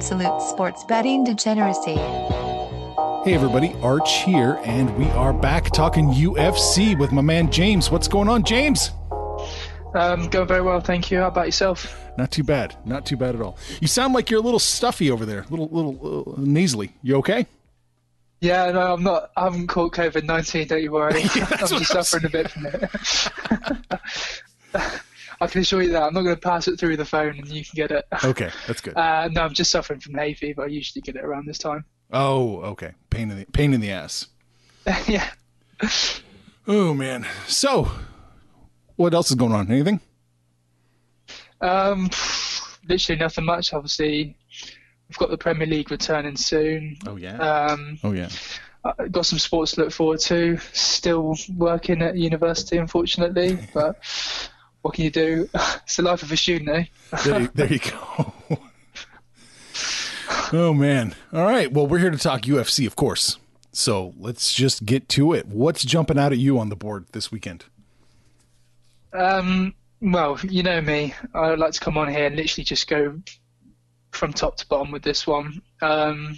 Absolute sports betting degeneracy. Hey everybody, Arch here, and we are back talking UFC with my man James. What's going on, James? Um, going very well, thank you. How about yourself? Not too bad. Not too bad at all. You sound like you're a little stuffy over there, little little uh, nasally. You okay? Yeah, no, I'm not. I haven't caught COVID nineteen. Don't you worry. Yeah, I'm just I'm suffering a bit from it. I can assure you that I'm not going to pass it through the phone, and you can get it. Okay, that's good. Uh, no, I'm just suffering from hay fever. I usually get it around this time. Oh, okay. Pain in the pain in the ass. yeah. Oh man. So, what else is going on? Anything? Um, literally nothing much. Obviously, we've got the Premier League returning soon. Oh yeah. Um, oh yeah. I- got some sports to look forward to. Still working at university, unfortunately, but what can you do? It's the life of a student, eh? There, you- there you go. oh man. All right. Well, we're here to talk UFC, of course. So let's just get to it. What's jumping out at you on the board this weekend? Um, well, you know me. I like to come on here and literally just go from top to bottom with this one. Um,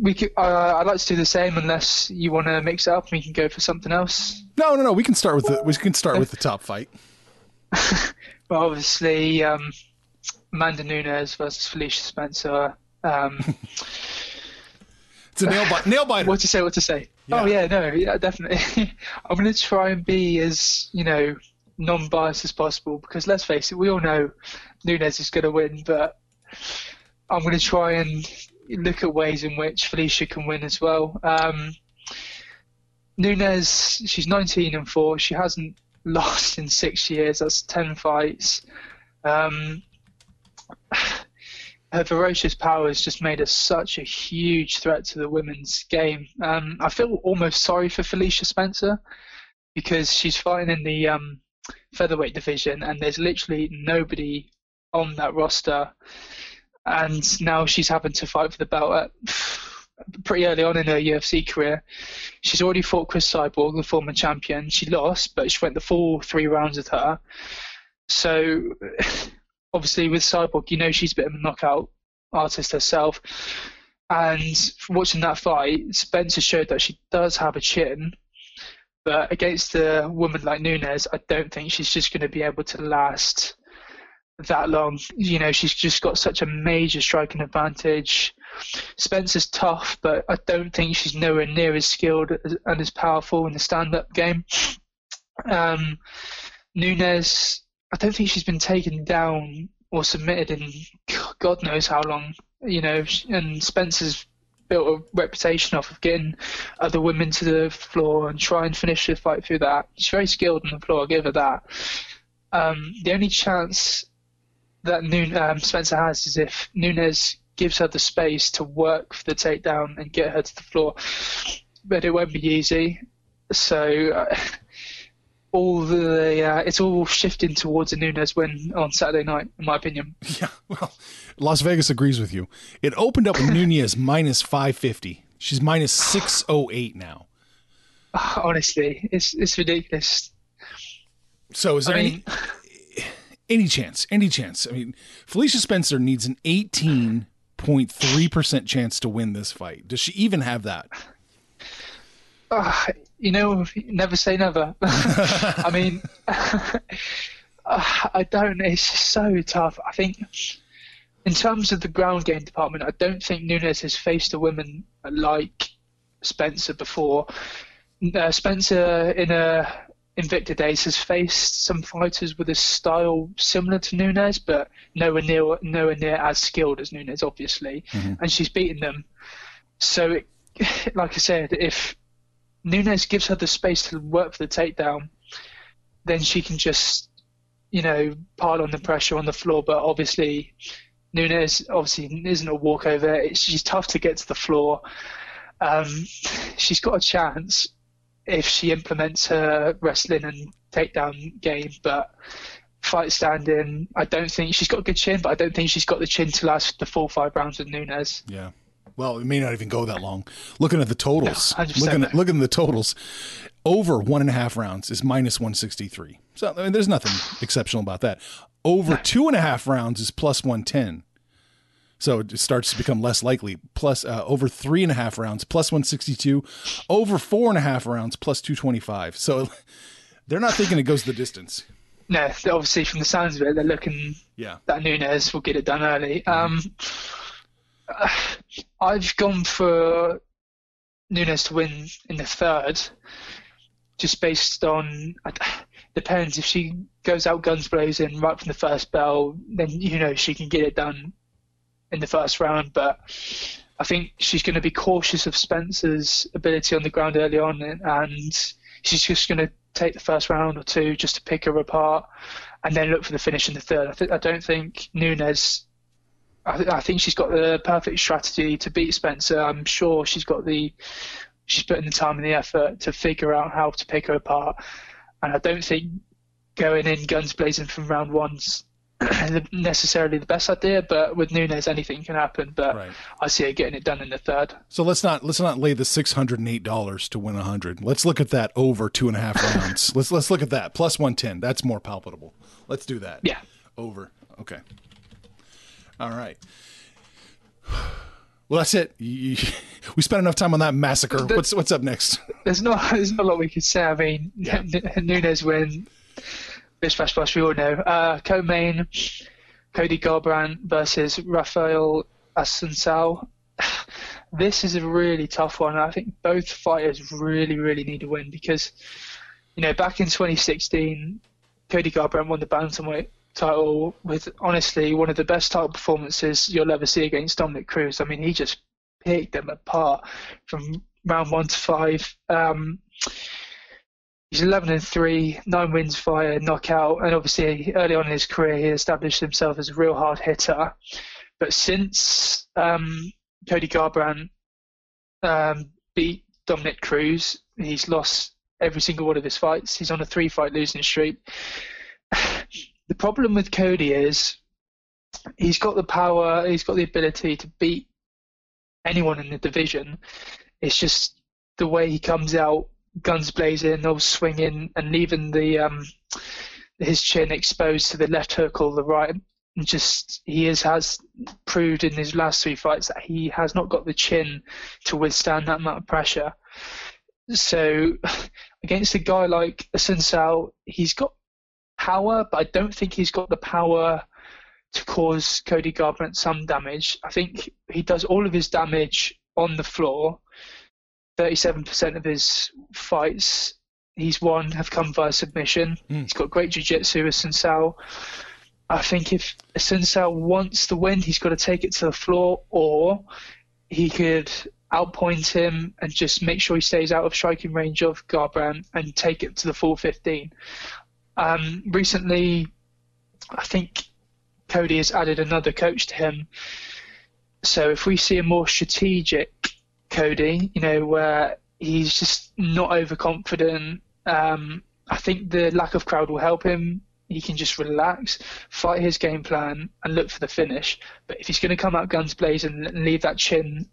we could, uh, I'd like to do the same unless you want to mix it up and we can go for something else. No, no, no. We can start with the we can start with the top fight. But obviously, um, Amanda Nunes versus Felicia Spencer. Um, It's a nail bite. Nail biter. what to say? What to say? Oh yeah, no, yeah, definitely. I'm going to try and be as you know non-biased as possible because let's face it, we all know Nunes is going to win, but I'm going to try and look at ways in which Felicia can win as well. Um, Nunes, she's 19 and four. She hasn't lost in six years. That's 10 fights. Um, her ferocious power has just made her such a huge threat to the women's game. Um, I feel almost sorry for Felicia Spencer because she's fighting in the um, featherweight division, and there's literally nobody on that roster. And now she's having to fight for the belt at pretty early on in her UFC career. She's already fought Cris Cyborg, the former champion. She lost, but she went the full three rounds with her. So obviously with Cyborg, you know she's a bit of a knockout artist herself. And watching that fight, Spencer showed that she does have a chin. But against a woman like Nunes, I don't think she's just going to be able to last that long. You know, she's just got such a major striking advantage. Spencer's tough, but I don't think she's nowhere near as skilled and as powerful in the stand-up game. Um, Nunes, I don't think she's been taken down or submitted in God knows how long. You know, and Spencer's built a reputation off of getting other women to the floor and try and finish the fight through that. She's very skilled on the floor. I'll give her that. Um, the only chance that um, Spencer has is if Nunes gives her the space to work for the takedown and get her to the floor. But it won't be easy. So uh, all the uh, it's all shifting towards a Nunes win on Saturday night, in my opinion. Yeah, well, Las Vegas agrees with you. It opened up with Nunes minus 550. She's minus 608 now. Honestly, it's it's ridiculous. So is there I any mean, any chance? Any chance? I mean, Felicia Spencer needs an 18.3% chance to win this fight. Does she even have that? uh, you know, never say never. I mean, uh, I don't. It's just so tough. I think, in terms of the ground game department, I don't think Nunes has faced a woman like Spencer before. Uh, Spencer in a Invicta days has faced some fighters with a style similar to Nunes, but nowhere near nowhere near as skilled as Nunes, obviously, and she's beaten them. So, it, like I said, if Nunes gives her the space to work for the takedown, then she can just, you know, pile on the pressure on the floor. But obviously, Nunes obviously isn't a walkover. It's, she's tough to get to the floor. Um, she's got a chance if she implements her wrestling and takedown game, but fight standing, I don't think she's got a good chin, but I don't think she's got the chin to last the full five rounds with Nunes. Yeah. Well, it may not even go that long. Looking at the totals, No, looking at looking at the totals, over one and a half rounds is minus one sixty three. So I mean, there's nothing exceptional about that. Over two and a half rounds is plus one ten. So it starts to become less likely. Plus uh, over three and a half rounds, plus one sixty two. Over four and a half rounds, plus two twenty five. So they're not thinking it goes the distance. No, obviously from the sounds of it, they're looking Yeah. that Nunes will get it done early. Um, I've gone for Nunes to win in the third, just based on depends if she goes out guns blazing right from the first bell, then you know she can get it done in the first round. But I think she's going to be cautious of Spencer's ability on the ground early on, and, she's just going to take the first round or two just to pick her apart, and then look for the finish in the third. I, th- I don't think Nunes. I, th- I think she's got the perfect strategy to beat Spencer. I'm sure she's got the she's putting the time and the effort to figure out how to pick her apart. And I don't think going in guns blazing from round one's necessarily the best idea. But with Nunes, anything can happen. But Right. I see it getting it done in the third. So let's not let's not lay the six hundred and eight dollars to win a hundred. Let's look at that over two and a half rounds. let's let's look at that plus one ten. That's more palpable. Let's do that. Yeah. Over. Okay. All right. Well, that's it. You- we spent enough time on that massacre. What's what's up next? There's not there's not a lot we could say. I mean, Yeah. N- Nunes win. Bash bosh, we all know. Uh, co-main, Cody Garbrandt versus Rafael Assunção. This is a really tough one. I think both fighters really, really need to win because, you know, back in 2016, Cody Garbrandt won the bantamweight title with honestly one of the best title performances you'll ever see against Dominick Cruz. I mean, he just picked them apart from round one to five. Um, he's 11 and three, nine wins via knockout, and obviously early on in his career he established himself as a real hard hitter. But since um, Cody Garbrandt um, beat Dominick Cruz, he's lost every single one of his fights. He's on a three-fight losing streak. the problem with Cody is he's got the power, he's got the ability to beat anyone in the division. It's just the way he comes out, guns blazing, all swinging, and leaving the um, his chin exposed to the left hook or the right. And just he is, has proved in his last three fights that he has not got the chin to withstand that amount of pressure. So against a guy like Assunção, he's got power, but I don't think he's got the power to cause Cody Garbrandt some damage. I think he does all of his damage on the floor. 37% of his fights he's won have come via submission. He's got great jiu-jitsu Assunção. I think if Sunsao wants the win, he's got to take it to the floor, or he could outpoint him and just make sure he stays out of striking range of Garbrandt and take it to the full 15. Um, recently, I think Cody has added another coach to him. So if we see a more strategic Cody, you know, where he's just not overconfident, um, I think the lack of crowd will help him. He can just relax, fight his game plan, and look for the finish. But if he's going to come out guns blazing and leave that chin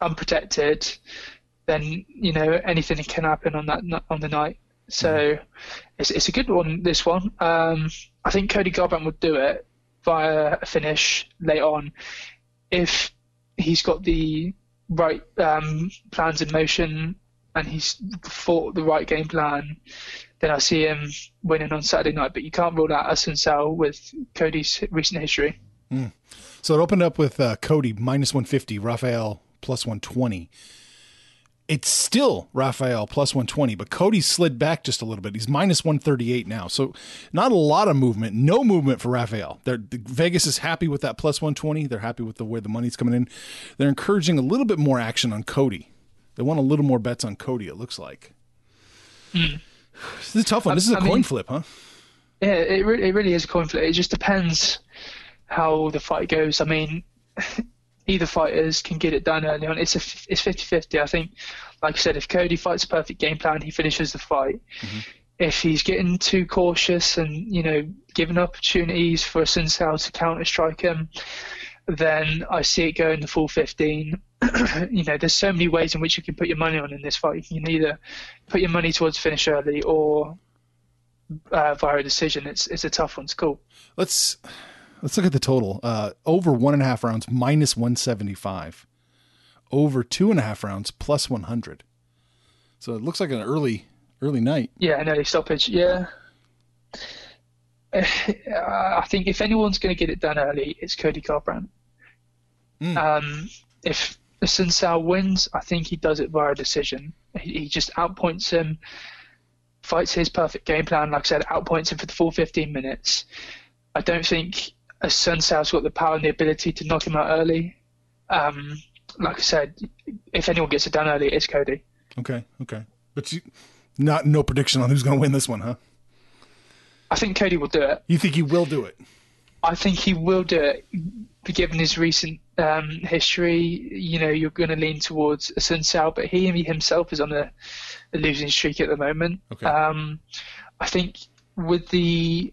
unprotected, then you know anything can happen on that on the night. So it's it's a good one. This one, um, I think Cody Garbrandt would do it via a finish late on if he's got the right um, plans in motion and he's fought the right game plan. Then I see him winning on Saturday night, but you can't rule out Assunção with Cody's recent history. Mm. So it opened up with uh, Cody minus 150, Rafael plus 120 it's still Raphael plus 120, but Cody slid back just a little bit. He's minus 138 now. So not a lot of movement, no movement for Raphael. They're, Vegas is happy with that plus 120. They're happy with the way the money's coming in. They're encouraging a little bit more action on Cody. They want a little more bets on Cody, it looks like. Mm. This is a tough one. This is a I coin mean, flip, huh? Yeah, it, re- it really is a coin flip. It just depends how the fight goes. I mean, either fighters can get it done early on. It's a it's 50-50. I think, like I said, if Cody fights a perfect game plan, he finishes the fight. Mm-hmm. If he's getting too cautious and you know giving opportunities for Assunção to counter strike him, then I see it going the full 15. you know, there's so many ways in which you can put your money on in this fight. You can either put your money towards finish early or uh, via a decision. It's it's a tough one to call. Let's Let's look at the total. Uh, over one and a half rounds, minus 175. Over two and a half rounds, plus 100. So it looks like an early early night. Yeah, an early stoppage. Yeah. I think if anyone's going to get it done early, it's Cody Garbrandt. Mm. Um, if Assunção wins, I think he does it via decision. He, he just outpoints him, fights his perfect game plan. Like I said, outpoints him for the full 15 minutes. I don't think Assunção's got the power and the ability to knock him out early. Um, like I said, if anyone gets it done early, it's Cody. Okay, okay, but you, not no prediction on who's going to win this one, huh? I think Cody will do it. You think he will do it? I think he will do it. Given his recent um, history, you know, you're going to lean towards Assunção, but he himself is on a, a losing streak at the moment. Okay. Um, I think with the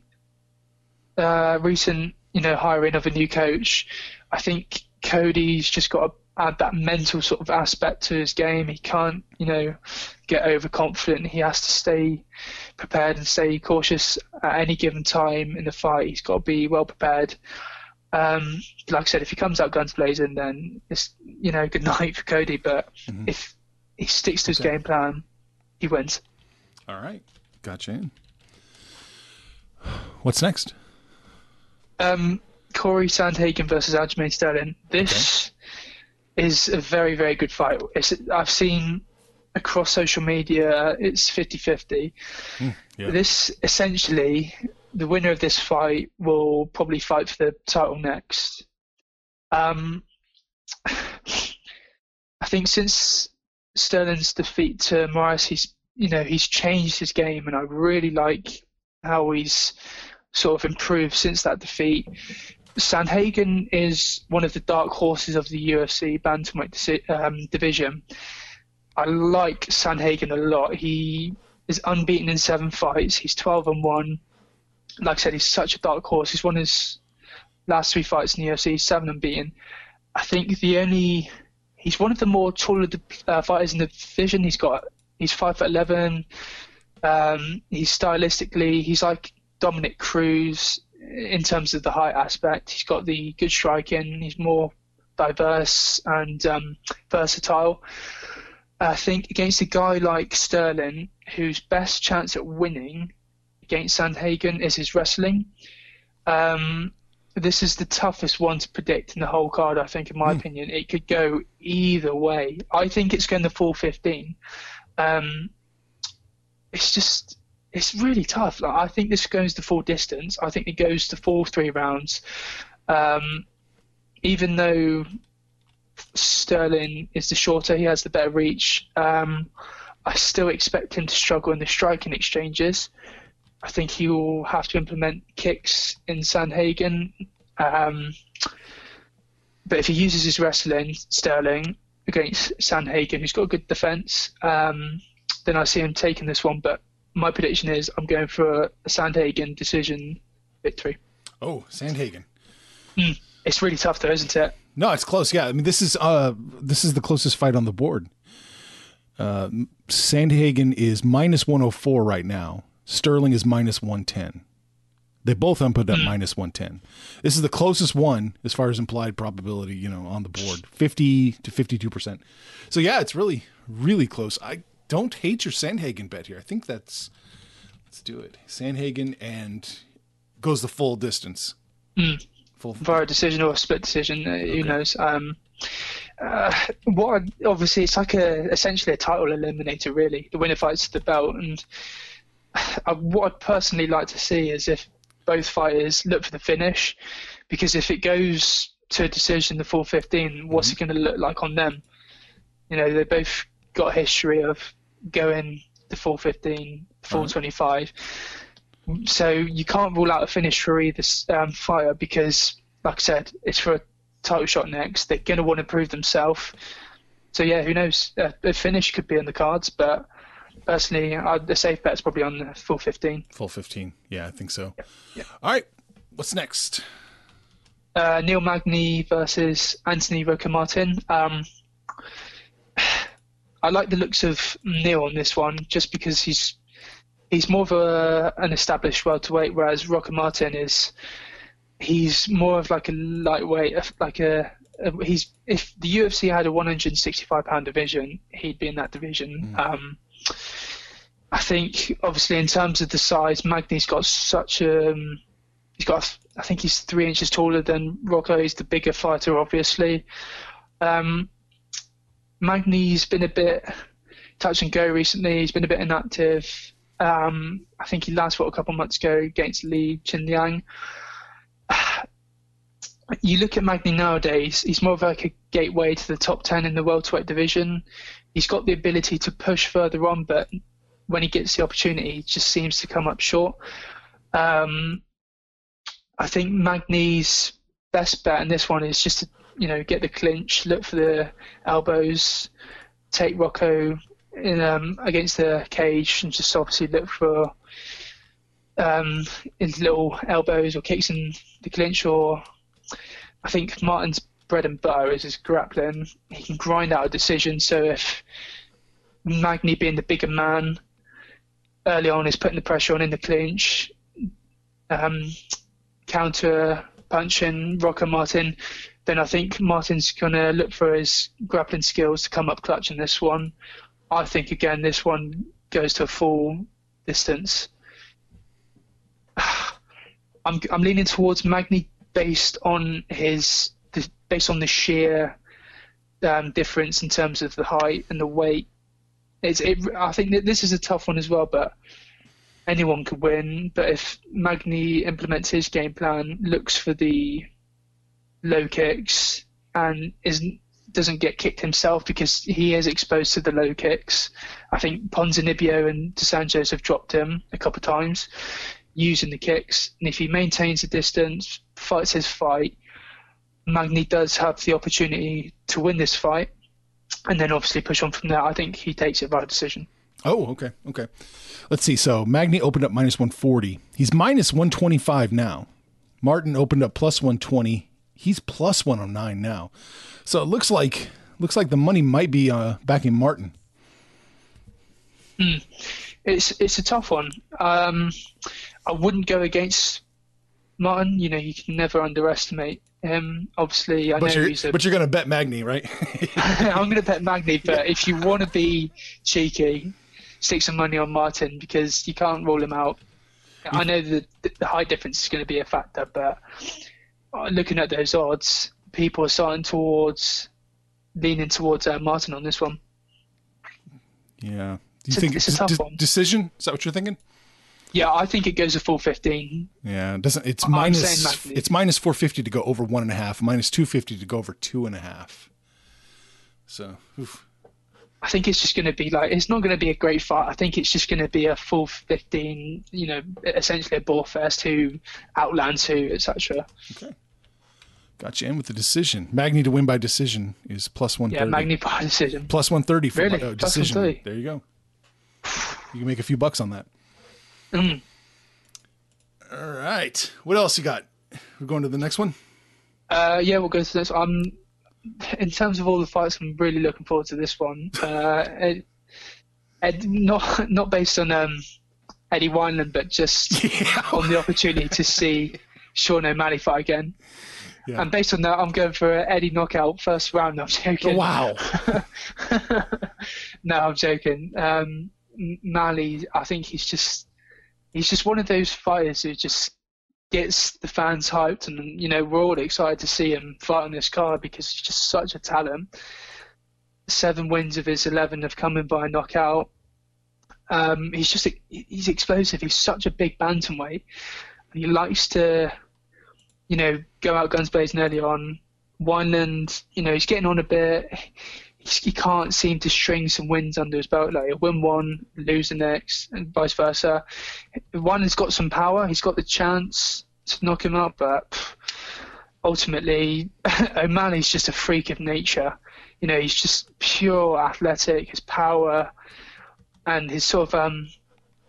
uh, recent you know, hiring of a new coach, I think Cody's just got to add that mental sort of aspect to his game. He can't, you know, get overconfident. He has to stay prepared and stay cautious at any given time in the fight. He's got to be well prepared. Um, like I said, if he comes out guns blazing, then it's you know good night for Cody. But mm-hmm. if he sticks to his game plan, he wins. All right, gotcha. In. What's next? Um, Corey Sandhagen versus Aljamain Sterling. This okay. is a very, very good fight. It's, I've seen across social media it's 50-50. Mm, yeah. This essentially, the winner of this fight will probably fight for the title next. Um, I think since Sterling's defeat to Moraes, he's you know he's changed his game, and I really like how he's sort of improved since that defeat. Sandhagen is one of the dark horses of the UFC bantamweight um, division. I like Sandhagen a lot. He is unbeaten in seven fights. He's 12 and one. Like I said, he's such a dark horse. He's won his last three fights in the UFC. Seven unbeaten. I think the only he's one of the more taller uh, fighters in the division. He's got he's five foot eleven. Um, he's stylistically he's like Dominick Cruz in terms of the height aspect. He's got the good striking. He's more diverse and um, versatile. I think against a guy like Sterling, whose best chance at winning against Sandhagen is his wrestling. Um, this is the toughest one to predict in the whole card. I think, in my mm. opinion, it could go either way. I think it's going to fall 15. Um, it's just it's really tough. Like, I think this goes the full distance. I think it goes to full three rounds. Um, even though Sterling is the shorter, he has the better reach. Um, I still expect him to struggle in the striking exchanges. I think he will have to implement kicks in Sandhagen. Um, but if he uses his wrestling, Sterling, against Sandhagen, who's got a good defence, um, then I see him taking this one. But my prediction is I'm going for a Sandhagen decision victory. Oh, Sandhagen. It's really tough though, isn't it? No, it's close. Yeah, I mean this is uh this is the closest fight on the board. Uh, Sandhagen is minus 104 right now. Sterling is minus 110. They both input at minus 110. This is the closest one as far as implied probability, you know, on the board, 50 to 52%. So yeah, it's really really close. I don't hate your Sandhagen bet here. I think that's let's do it. Sandhagen and goes the full distance. Full via decision or a split decision. Uh, Who knows? Um, uh, what I'd- obviously it's like a essentially a title eliminator, really. The winner fights the belt, and I, what I'd personally like to see is if both fighters look for the finish, because if it goes to a decision, the full 15, what's it going to look like on them? You know, they both got a history of going the full 15, full 25 so you can't rule out a finish for either um, fighter because, like I said, it's for a title shot next. They're going to want to prove themselves. So yeah, who knows? A, a finish could be on the cards, but personally, the safe bet is probably on the full 15. full 15. Yeah, I think so. Yeah. All right. What's next? Uh, Neil Magny versus Anthony Rocco Martin. Um, I like the looks of Neil on this one just because he's he's more of a, an established welterweight, whereas Rocco Martin is he's more of like a lightweight, like a, a he's if the UFC had a 165 pound division, he'd be in that division. Um, I think obviously in terms of the size, Magny's got such a um, he's got I think he's three inches taller than Rocco. He's the bigger fighter, obviously. Um, Magny's been a bit touch and go recently. He's been a bit inactive. Um, I think he last fought a couple months ago against Li Jingliang. You look at Magny nowadays, he's more of like a gateway to the top 10 in the welterweight division. He's got the ability to push further on, but when he gets the opportunity, he just seems to come up short. Um, I think Magny's best bet in this one is just to, you know, get the clinch, look for the elbows, take Rocco in, um, against the cage, and just obviously look for um, his little elbows or kicks in the clinch. Or I think Martin's bread and butter is his grappling. He can grind out a decision. So if Magny being the bigger man early on is putting the pressure on in the clinch, um, counter punching Rocco Martin, then I think Martin's going to look for his grappling skills to come up clutch in this one. I think again this one goes to a full distance. I'm I'm leaning towards Magny based on his based on the sheer um, difference in terms of the height and the weight. It's it. I think that this is a tough one as well, but anyone could win. But if Magny implements his game plan, looks for the low kicks, and isn't doesn't get kicked himself because he is exposed to the low kicks. I think Ponzinibbio and DeSantos have dropped him a couple of times using the kicks, and if he maintains the distance, fights his fight, Magny does have the opportunity to win this fight, and then obviously push on from there. I think he takes it by decision. Oh, okay. Okay. Let's see. So Magny opened up minus 140. He's minus 125 now. Martin opened up plus 120. He's plus 109 now. So it looks like looks like the money might be uh, backing Martin. It's it's a tough one. Um, I wouldn't go against Martin. You know, you can never underestimate him. Obviously, I But know you're he's a but you're gonna bet Magny, right? I'm going to bet Magny, but if you want to be cheeky, stick some money on Martin because you can't rule him out. I know that the high difference is going to be a factor, but looking at those odds, people are starting towards leaning towards uh, Martin on this one. yeah. Do you It's a- think it's a tough de- one. decision? Is that what you're thinking? Yeah, I think it goes a full 15. Yeah, it doesn't it's I'm minus it's minus four fifty to go over one and a half, minus two fifty to go over two and a half. So oof. I think it's just going to be like it's not going to be a great fight. I think it's just going to be a full 15. You know, essentially a ball first who outlands who, etc. got you in with the decision. Magny to win by decision is plus one Yeah. Magny by decision. plus one thirty for Really? uh, Plus decision. There you go. You can make a few bucks on that. Mm. All right. What else you got? We're going to the next one. Uh, yeah, we'll go to this. Um, in terms of all the fights, I'm really looking forward to this one. Uh, it, it, not not based on um, Eddie Wineland, but just Yeah. on the opportunity to see Sean O'Malley fight again. Yeah. And based on that, I'm going for Eddie knockout first round. No, I'm joking. Wow. no, I'm joking. Um, M- I think he's just he's just one of those fighters who just gets the fans hyped, and you know we're all excited to see him fight on this card because he's just such a talent. Seven wins of his eleven have come in by knockout. Um, he's just he's explosive. He's such a big bantamweight. and He likes to, you know, go out guns blazing early on. Wineland, you know, he's getting on a bit. He can't seem to string some wins under his belt. Like he'll win one, lose the next, and vice versa. One has got some power. He's got the chance to knock him out, but ultimately, O'Malley's just a freak of nature. You know, he's just pure athletic. His power and his sort of um,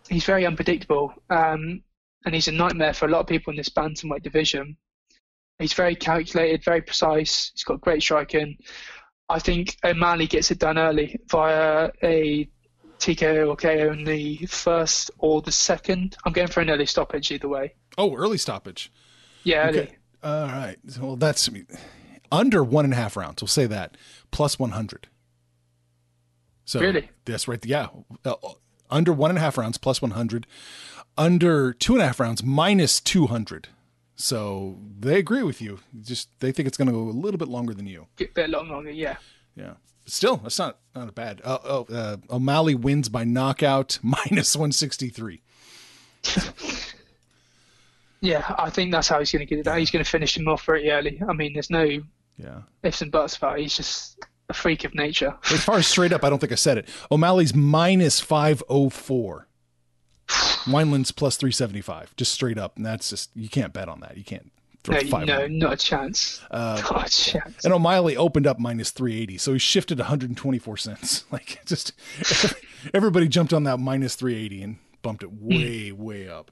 he's very unpredictable. Um, and he's a nightmare for a lot of people in this bantamweight division. He's very calculated, very precise. He's got great striking. I think O'Malley gets it done early via a TKO or KO in the first or the second. I'm going for an early stoppage either way. Oh, early stoppage. Yeah, early. Okay. All right. Well, that's under one and a half rounds. We'll say that plus 100. So Really? That's right. Yeah. Uh, under one and a half rounds plus 100. Under two and a half rounds minus 200. So they agree with you. Just they think it's going to go a little bit longer than you. Get a long longer, yeah. Yeah. But still, that's not not a bad. Uh, oh, uh, O'Malley wins by knockout minus 163. Yeah, I think that's how he's going to get it. He's going to finish him off very early. I mean, there's no Yeah. ifs and buts about it. He's just a freak of nature. As far as straight up, I don't think I said it. O'Malley's minus 504. Wineland's plus 375, just straight up. And that's just, you can't bet on that. You can't throw No, five. no, on not a chance. Uh, not a chance. And O'Malley opened up minus 380, so he shifted 124 cents. Like, just everybody jumped on that minus 380 and bumped it way, way up.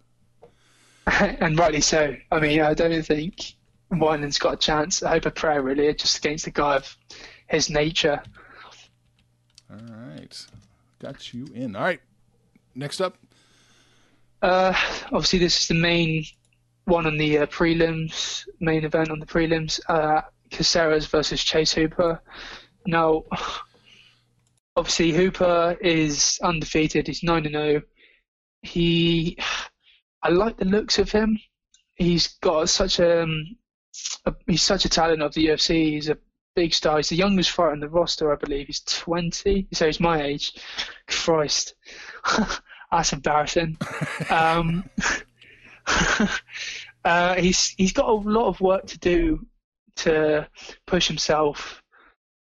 and rightly so. I mean, I don't think Wineland's got a chance. I hope a prayer really, just against a guy of his nature. All right. Got you in. All right. Next up. Uh, obviously, this is the main one on the uh, prelims, main event on the prelims. Uh, Caceres versus Chase Hooper. Now, obviously, Hooper is undefeated. He's nine and zero. He, I like the looks of him. He's got such a, um, a he's such a talent of the UFC. He's a big star. He's the youngest fighter on the roster, I believe. He's 20, so he's my age. Christ, that's embarrassing. um, uh, he's he's got a lot of work to do to push himself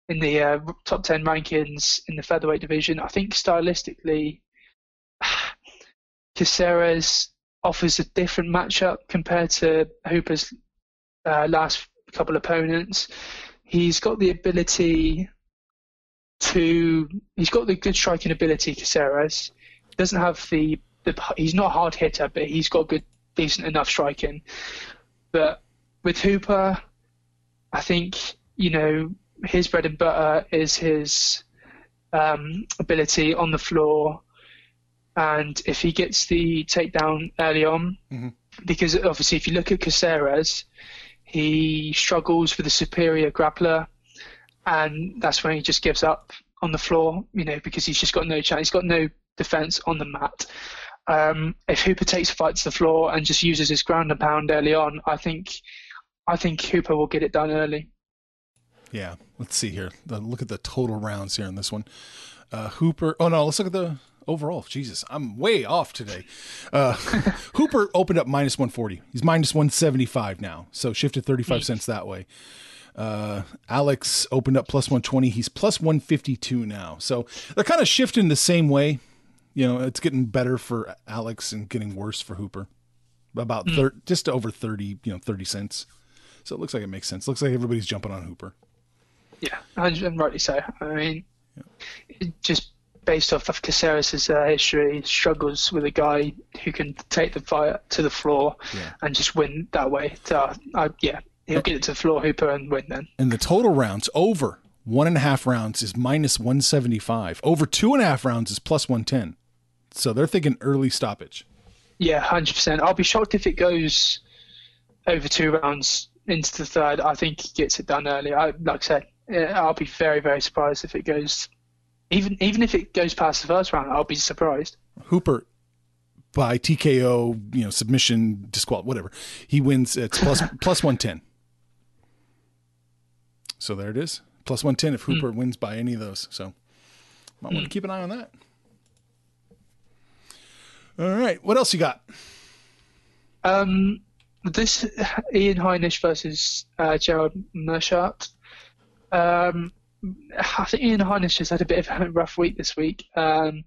in the uh, top 10 rankings in the featherweight division. I think stylistically, Caceres offers a different matchup compared to Hooper's uh, last couple opponents. He's got the ability to. He's got the good striking ability. Caceres doesn't have the, the. He's not a hard hitter, but he's got good, decent enough striking. But with Hooper, I think you know his bread and butter is his um, ability on the floor, and if he gets the takedown early on, Mhm. because obviously if you look at Caceres, he struggles with a superior grappler, and that's when he just gives up on the floor, you know, because he's just got no chance. He's got no defense on the mat. Um, if Hooper takes a fight to the floor and just uses his ground and pound early on, I think, I think Hooper will get it done early. Yeah. Let's see here. The, look at the total rounds here in this one. Uh, Hooper. Oh, no. Let's look at the overall. Jesus. I'm way off today. Uh, Hooper opened up minus 140. He's minus 175 now. So shifted 35 cents that way. Uh, Alex opened up plus 120. He's plus 152 now. So they're kind of shifting the same way. You know, it's getting better for Alex and getting worse for Hooper. About thir- just over 30, you know, 30 cents. So it looks like it makes sense. Looks like everybody's jumping on Hooper. Yeah, and, and rightly so. I mean, it just based off of Caceres' uh, history, struggles with a guy who can take the fight to the floor Yeah. and just win that way. So, uh, I, yeah, he'll get it to the floor, Hooper, and win then. And the total rounds over one and a half rounds is minus 175. Over two and a half rounds is plus 110. So they're thinking early stoppage. Yeah, hundred percent. I'll be shocked if it goes over two rounds into the third. I think he gets it done early. I, like I said, eh, I'll be very, very surprised if it goes. Even even if it goes past the first round, I'll be surprised. Hooper by TKO, you know, submission, disqual, whatever. He wins. It's plus plus 110. So there it is. Plus 110 if hmm. Hooper wins by any of those. So might want to hmm. keep an eye on that. All right. What else you got? Um, this Ian Heinisch versus uh, Gerald Meerschaert. Um, I think Ian Heinisch has had a bit of a rough week this week. Um,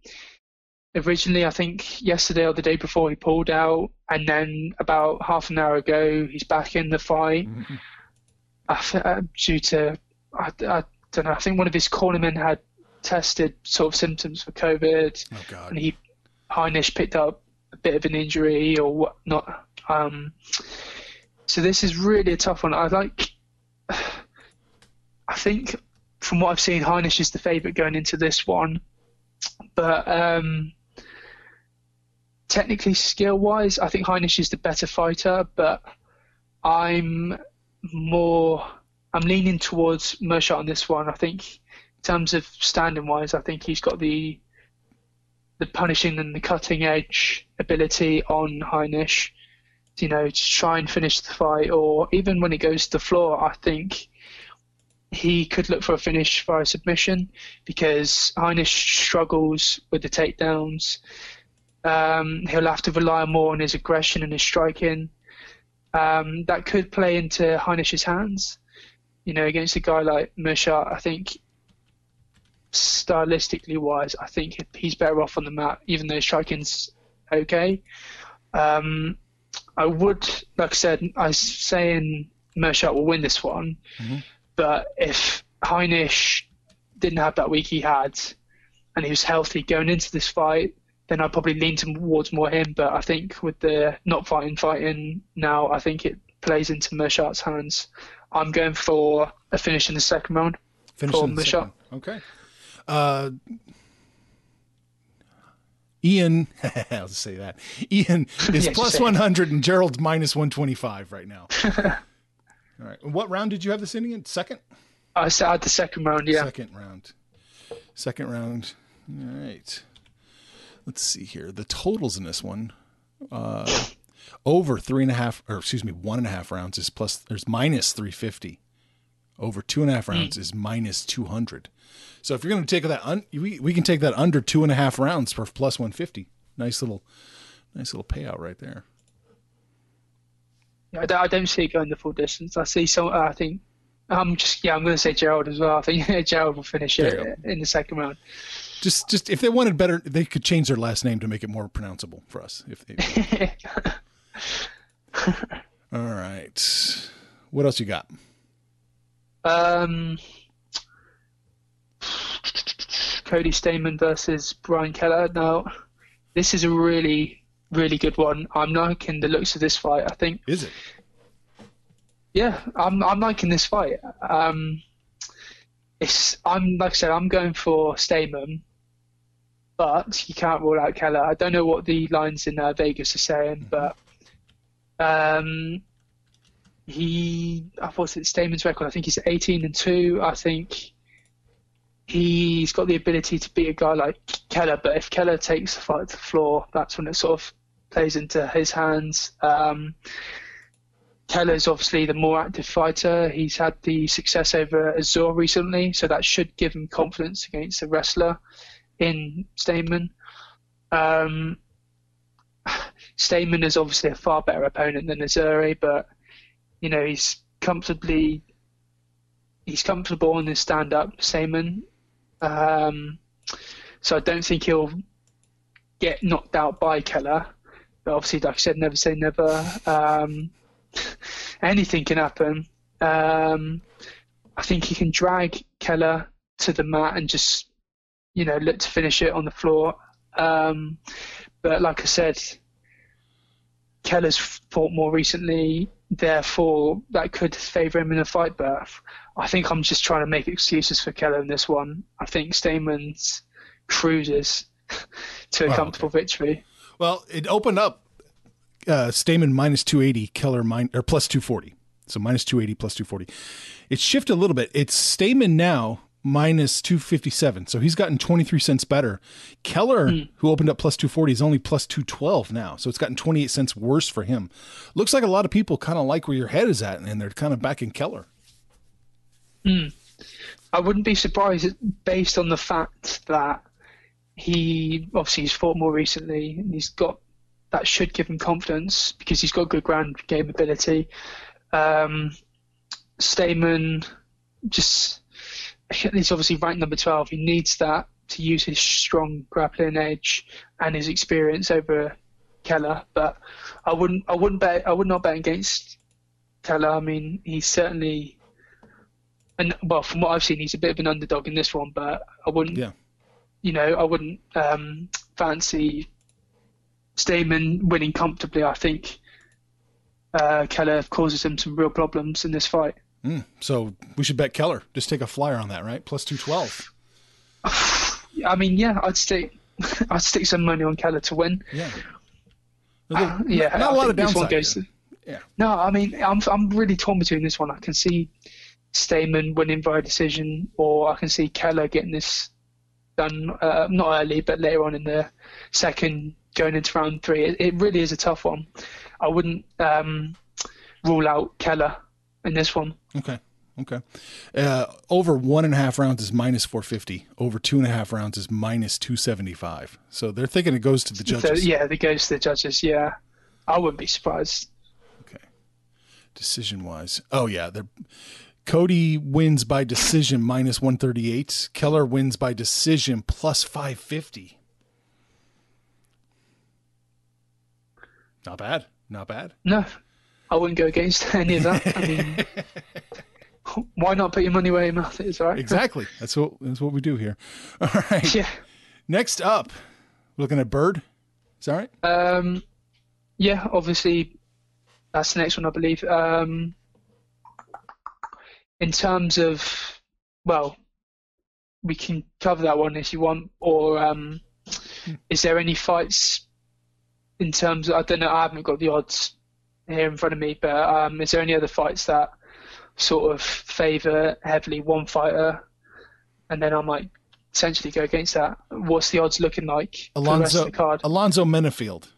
originally, I think yesterday or the day before he pulled out, and then about half an hour ago he's back in the fight. I th- uh, due to I, I don't know. I think one of his cornermen had tested sort of symptoms for COVID Oh God. and he Heinisch picked up a bit of an injury or whatnot. Um, so this is really a tough one. I like. I think from what I've seen, Heinisch is the favourite going into this one, but um, technically skill-wise, I think Heinisch is the better fighter. But I'm more. I'm leaning towards Meerschaert on this one. I think in terms of standing-wise, I think he's got the the punishing and the cutting edge ability on Heinisch, you know, to try and finish the fight, or even when it goes to the floor, I think he could look for a finish via submission because Heinisch struggles with the takedowns. Um, he'll have to rely more on his aggression and his striking. Um, that could play into Heinisch's hands. You know, against a guy like Meerschaert, I think stylistically wise, I think he's better off on the mat, even though striking's okay. Um, I would, like I said, I was saying Meerschaert will win this one, but if Heinisch didn't have that week he had, and he was healthy going into this fight, then I'd probably lean towards more him. But I think with the not fighting, fighting now, I think it plays into Meerschaert's hands. I'm going for a finish in the second round. Finish for in the Meerschaert. second. Okay. Uh, Ian, I'll just say that. Ian is plus just say it. 100 and Gerald's minus 125 right now. All right. What round did you have this in again? Second? I said the second round, yeah. Second round. Second round. All right. Let's see here. The totals in this one. Uh, over three and a half, or excuse me, one and a half rounds is plus, there's minus 350. Over two and a half rounds hmm. is minus 200. So if you're going to take that, un, we, we can take that under two and a half rounds for plus 150. Nice little, nice little payout right there. Yeah, I don't, I don't see it going the full distance. I see some. I think I'm just yeah. I'm going to say Gerald as well. I think Gerald will finish it in the second round. Just, just if they wanted better, they could change their last name to make it more pronounceable for us. If they, all right. What else you got? Um, Cody Stamann versus Brian Keller. Now, this is a really, really good one. I'm liking the looks of this fight. I think, Is it? yeah, I'm I'm liking this fight. Um, it's I'm like I said, I'm going for Stamann, but you can't rule out Keller. I don't know what the lines in uh, Vegas are saying, but um, he I what's it's Stamann's record? I think he's 18 and two. I think he's got the ability to beat a guy like Keller, but if Keller takes the fight to the floor, that's when it sort of plays into his hands. Um, Keller's obviously the more active fighter. He's had the success over Azure recently, so that should give him confidence against a wrestler in Stamann. Um, Stamann is obviously a far better opponent than Azuri, but you know he's comfortably he's comfortable in his stand up, Stamann. Um, so I don't think he'll get knocked out by Keller. But obviously, like I said, never say never. Um, anything can happen. Um, I think he can drag Keller to the mat and just you know, look to finish it on the floor. Um, but like I said, Keller's fought more recently, therefore that could favour him in a fight. But I think I'm just trying to make excuses for Keller in this one. I think Stamann's cruises to a Oh, comfortable victory. Well, it opened up uh, Stamann minus 280, Keller min- or plus 240. So minus 280 plus 240. It shifted a little bit. It's Stamann now minus 257. So he's gotten 23 cents better. Keller, who opened up plus 240, is only plus 212 now. So it's gotten 28 cents worse for him. Looks like a lot of people kind of like where your head is at, and they're kind of backing Keller. I wouldn't be surprised based on the fact that he obviously he's fought more recently and he's got that should give him confidence because he's got good ground game ability. Um, Stamann just he's obviously ranked number twelve. He needs that to use his strong grappling edge and his experience over Keller. But I wouldn't I wouldn't bet I would not bet against Keller. I mean he's certainly and well, from what I've seen, he's a bit of an underdog in this one, but I wouldn't, Yeah. you know, I wouldn't um, fancy Stamann winning comfortably. I think uh, Keller causes him some real problems in this fight. So we should bet Keller. Just take a flyer on that, right? Plus 212. I mean, yeah, I'd stick, I'd stick some money on Keller to win. Yeah. Uh, yeah, Not, not a lot of think this one downside. goes Yeah. No, I mean, I'm I'm really torn between this one. I can see Stamann winning by decision, or I can see Keller getting this done uh, not early, but later on in the second, going into round three. It, it really is a tough one. I wouldn't um, rule out Keller in this one. Okay. Okay. Uh, over one and a half rounds is minus 450. Over two and a half rounds is minus 275. So they're thinking it goes to the So, judges. yeah, it goes to the judges. Yeah, I wouldn't be surprised. Okay. Decision wise. Oh, yeah. They're, Cody wins by decision minus 138. Keller wins by decision plus 550. Not bad. Not bad. No, I wouldn't go against any of that. I mean, why not put your money where your mouth is, right? Exactly. That's what that's what we do here. All right. Yeah. Next up, looking at Byrd. Is that right? Um, yeah, obviously, that's the next one, I believe. Um, in terms of, well, we can cover that one if you want, or um, is there any fights in terms of, I don't know, I haven't got the odds here in front of me, but um, is there any other fights that sort of favour heavily one fighter, and then I might essentially go against that? What's the odds looking like for the rest of Alonzo the card? Alonzo Menifield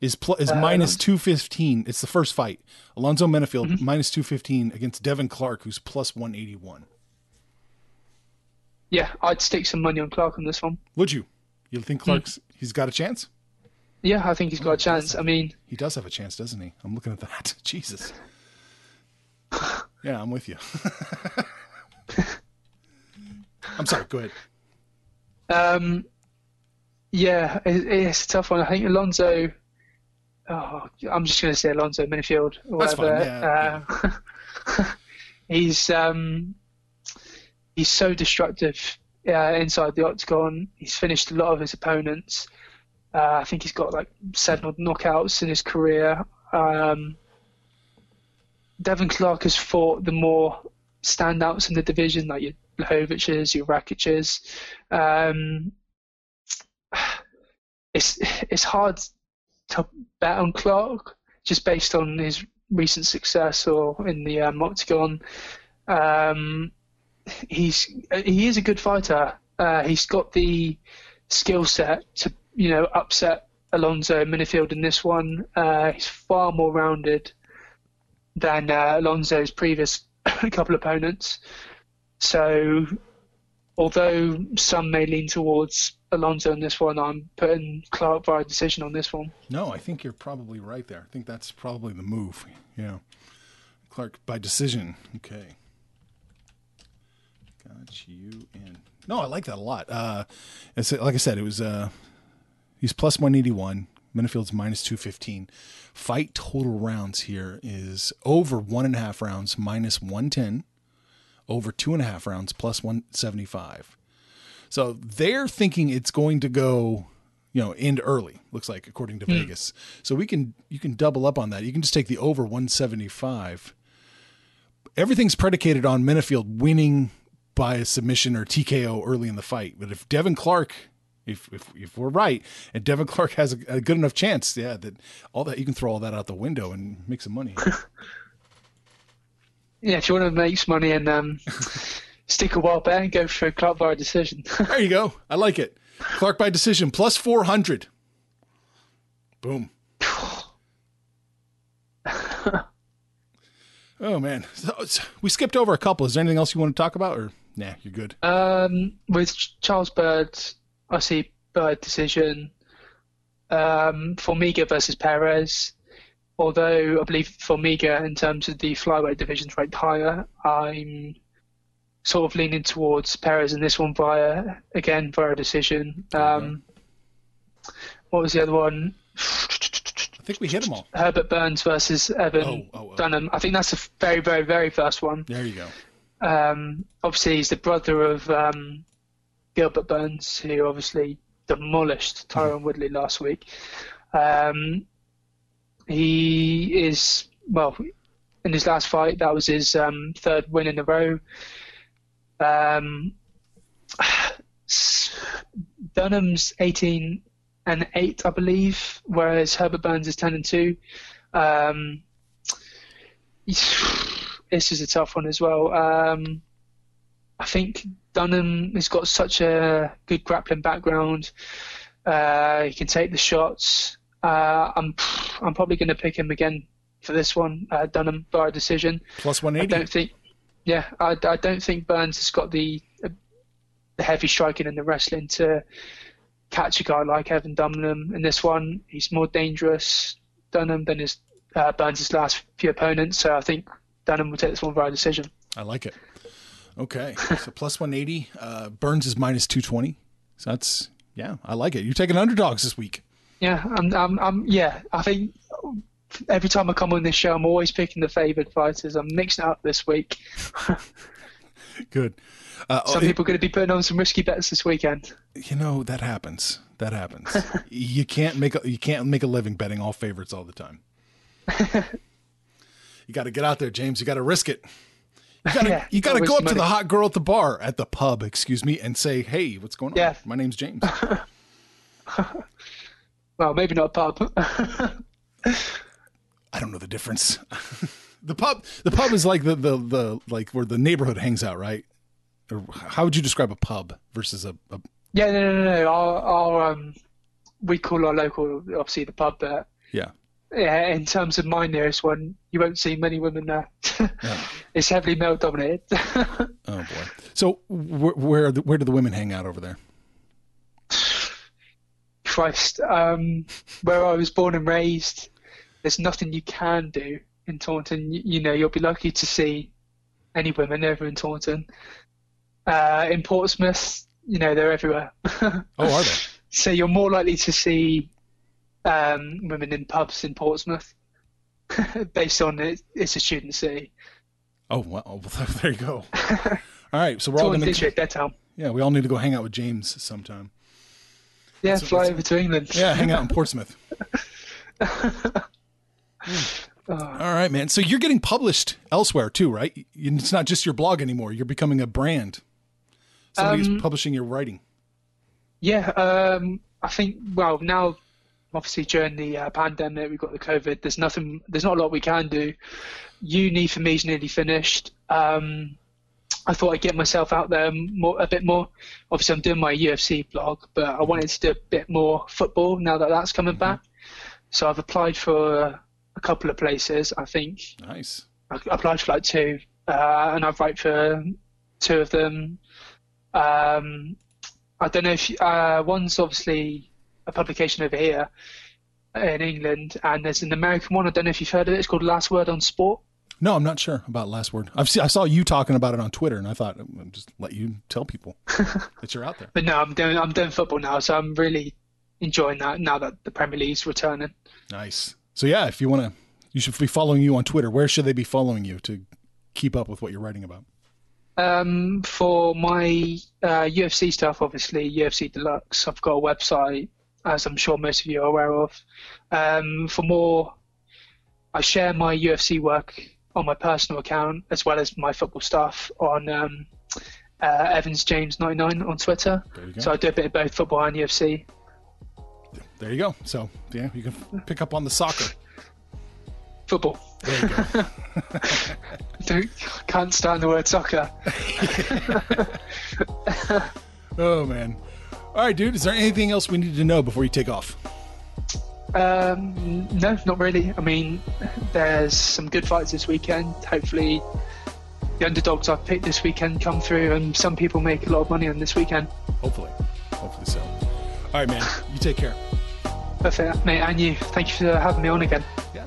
is pl- is Uh, minus two fifteen. It's the first fight. Alonzo Menifield Mm-hmm. minus two fifteen against Devin Clark, who's plus one eighty one. Yeah, I'd stake some money on Clark on this one. Would you? You Hmm. think Clark's he's got a chance? Yeah, I think he's got a chance. I mean, He does have a chance, doesn't he? I'm looking at that. Jesus. Yeah, I'm with you. I'm sorry. Go ahead. um, yeah, it, it's a tough one. I think Alonzo. Oh, I'm just going to say Alonzo Menifield or That's fine, whatever. yeah, Um, he's um, he's so destructive uh, inside the octagon. He's finished a lot of his opponents. Uh, I think he's got like seven knockouts in his career. Um, Devin Clark has fought the more standouts in the division, like your Blachowicz's, your Rakic's. Um, it's it's hard to bet on Clark just based on his recent success or in the um, octagon. Um, he's he is a good fighter. Uh, he's got the skill set to you know upset Alonzo Menifield in this one. Uh, he's far more rounded than uh, Alonzo's previous couple opponents. So, although some may lean towards Alonzo in this one, I'm putting Clark by decision on this one. No, I think you're probably right there. I think that's probably the move. Yeah. Clark by decision. Okay. Got you in. No, I like that a lot. Uh, it's like I said, it was uh, he's plus one eighty one. Menifield's minus two fifteen. Fight total rounds here is over one and a half rounds minus one ten. Over two and a half rounds plus one seventy five. So they're thinking it's going to go, you know, end early. Looks like according to hmm. Vegas. So we can you can double up on that. You can just take the over 175. Everything's predicated on Menifield winning by a submission or TKO early in the fight. But if Devin Clark, if if, if we're right, and Devin Clark has a, a good enough chance, yeah, that all that you can throw all that out the window and make some money. Yeah, if you want to make some money and um, stick a wild bet and go for a Clark by decision. there you go. I like it. Clark by decision plus 400. Boom. oh man, so, so we skipped over a couple. Is there anything else you want to talk about, or nah, you're good? um, with Charles Byrd, I see Byrd decision. Um, Formiga versus Perez. Although I believe Formiga, in terms of the flyweight division's ranked higher, I'm sort of leaning towards Perez in this one via again via a decision. Um, what was the other one? I think we hit them all. Herbert Burns versus Evan Oh, oh, oh. Dunham. I think that's the very, very, very first one. There you go. Um, obviously, he's the brother of um, Gilbert Burns, who obviously demolished Tyron Woodley last week. Um, he is well in his last fight. That was his um, third win in a row. Um, Dunham's 18 and 8, I believe, whereas Herbert Burns is 10 and 2. Um, this is a tough one as well. Um, I think Dunham has got such a good grappling background. Uh, he can take the shots. Uh, I'm I'm probably going to pick him again for this one. Uh, Dunham by a decision. Plus I don't think. Yeah, I, I don't think Burns has got the the heavy striking and the wrestling to catch a guy like Evan Dunham in this one. He's more dangerous Dunham than his uh, Burns' last few opponents. So I think Dunham will take this one via decision. I like it. Okay, so plus 180. Uh, Burns is minus 220. So that's yeah, I like it. You're taking underdogs this week. Yeah, I'm, I'm, I'm, yeah. I think every time I come on this show, I'm always picking the favoured fighters. I'm mixing it up this week. Good. Uh, Some oh, people are going to be putting on some risky bets this weekend. you know that happens. That happens. you can't make a, you can't make a living betting all favorites all the time. you got to get out there, James. You got to risk it. You got to Yeah, you got to go risk up to the hot girl at the bar at the pub, excuse me, and say, "Hey, what's going on? Yeah. My name's James." Well, maybe not pub. I don't know the difference. the pub the pub is like the, the the like where the neighborhood hangs out, right? Or how would you describe a pub versus a, a yeah, no, no, no. no. Our, our, um, we call our local, obviously, the pub there. yeah. Yeah, in terms of my nearest one, you won't see many women there. it's heavily male dominated. Oh boy. So wh- where the, where do the women hang out over there? Christ, um, where I was born and raised, there's nothing you can do in Taunton. You, you know, you'll be lucky to see any women over in Taunton. Uh, in Portsmouth, you know, they're everywhere. Oh, are they? so you're more likely to see um, women in pubs in Portsmouth, based on it, it's a student city. Oh well, well, there you go. All right, so we're all Taunton gonna district, town. yeah, we all need to go hang out with James sometime. Yeah, That's- fly over to England. Yeah, hang out in Portsmouth. All right, man. So you're getting published elsewhere too, right? It's not just your blog anymore. You're becoming a brand. Somebody's Um, publishing your writing. Yeah, um, I think. Well, now, obviously during the uh, pandemic, we've got the COVID. There's nothing. There's not a lot we can do. Uni for me is nearly finished. Um, I thought I'd get myself out there more, a bit more. Obviously, I'm doing my UFC blog, but I wanted to do a bit more football now that that's coming back. So I've applied for a, couple of places. I think Nice. I applied for like two, uh, and I've write for two of them. Um, I don't know if uh, one's obviously a publication over here in England, and there's an American one. I don't know if you've heard of it. It's called Last Word on Sport. No, I'm not sure about last word. I've see, I saw you talking about it on Twitter, and I thought I'll just let you tell people that you're out there. But no, I'm doing I'm doing football now, so I'm really enjoying that now that the Premier League's returning. Nice. So yeah, if you want to, you should be following you on Twitter. Where should they be following you to keep up with what you're writing about? Um, for my uh, UFC stuff, obviously UFC Deluxe, I've got a website, as I'm sure most of you are aware of. Um, for more, I share my UFC work on my personal account as well as my football stuff on um, uh, Evans James 99 on Twitter. So I do a bit of both football and UFC. There you go. So yeah, you can pick up on the soccer. Football. There you go. Don't, can't stand the word soccer. oh man. All right, dude. Is there anything else we need to know before you take off? Um, no, not really. I mean, there's some good fights this weekend. Hopefully, the underdogs I've picked this weekend come through, and some people make a lot of money on this weekend. Hopefully, hopefully so. All right, man. You take care. Perfect, mate. And you. Thank you for having me on again. Yeah.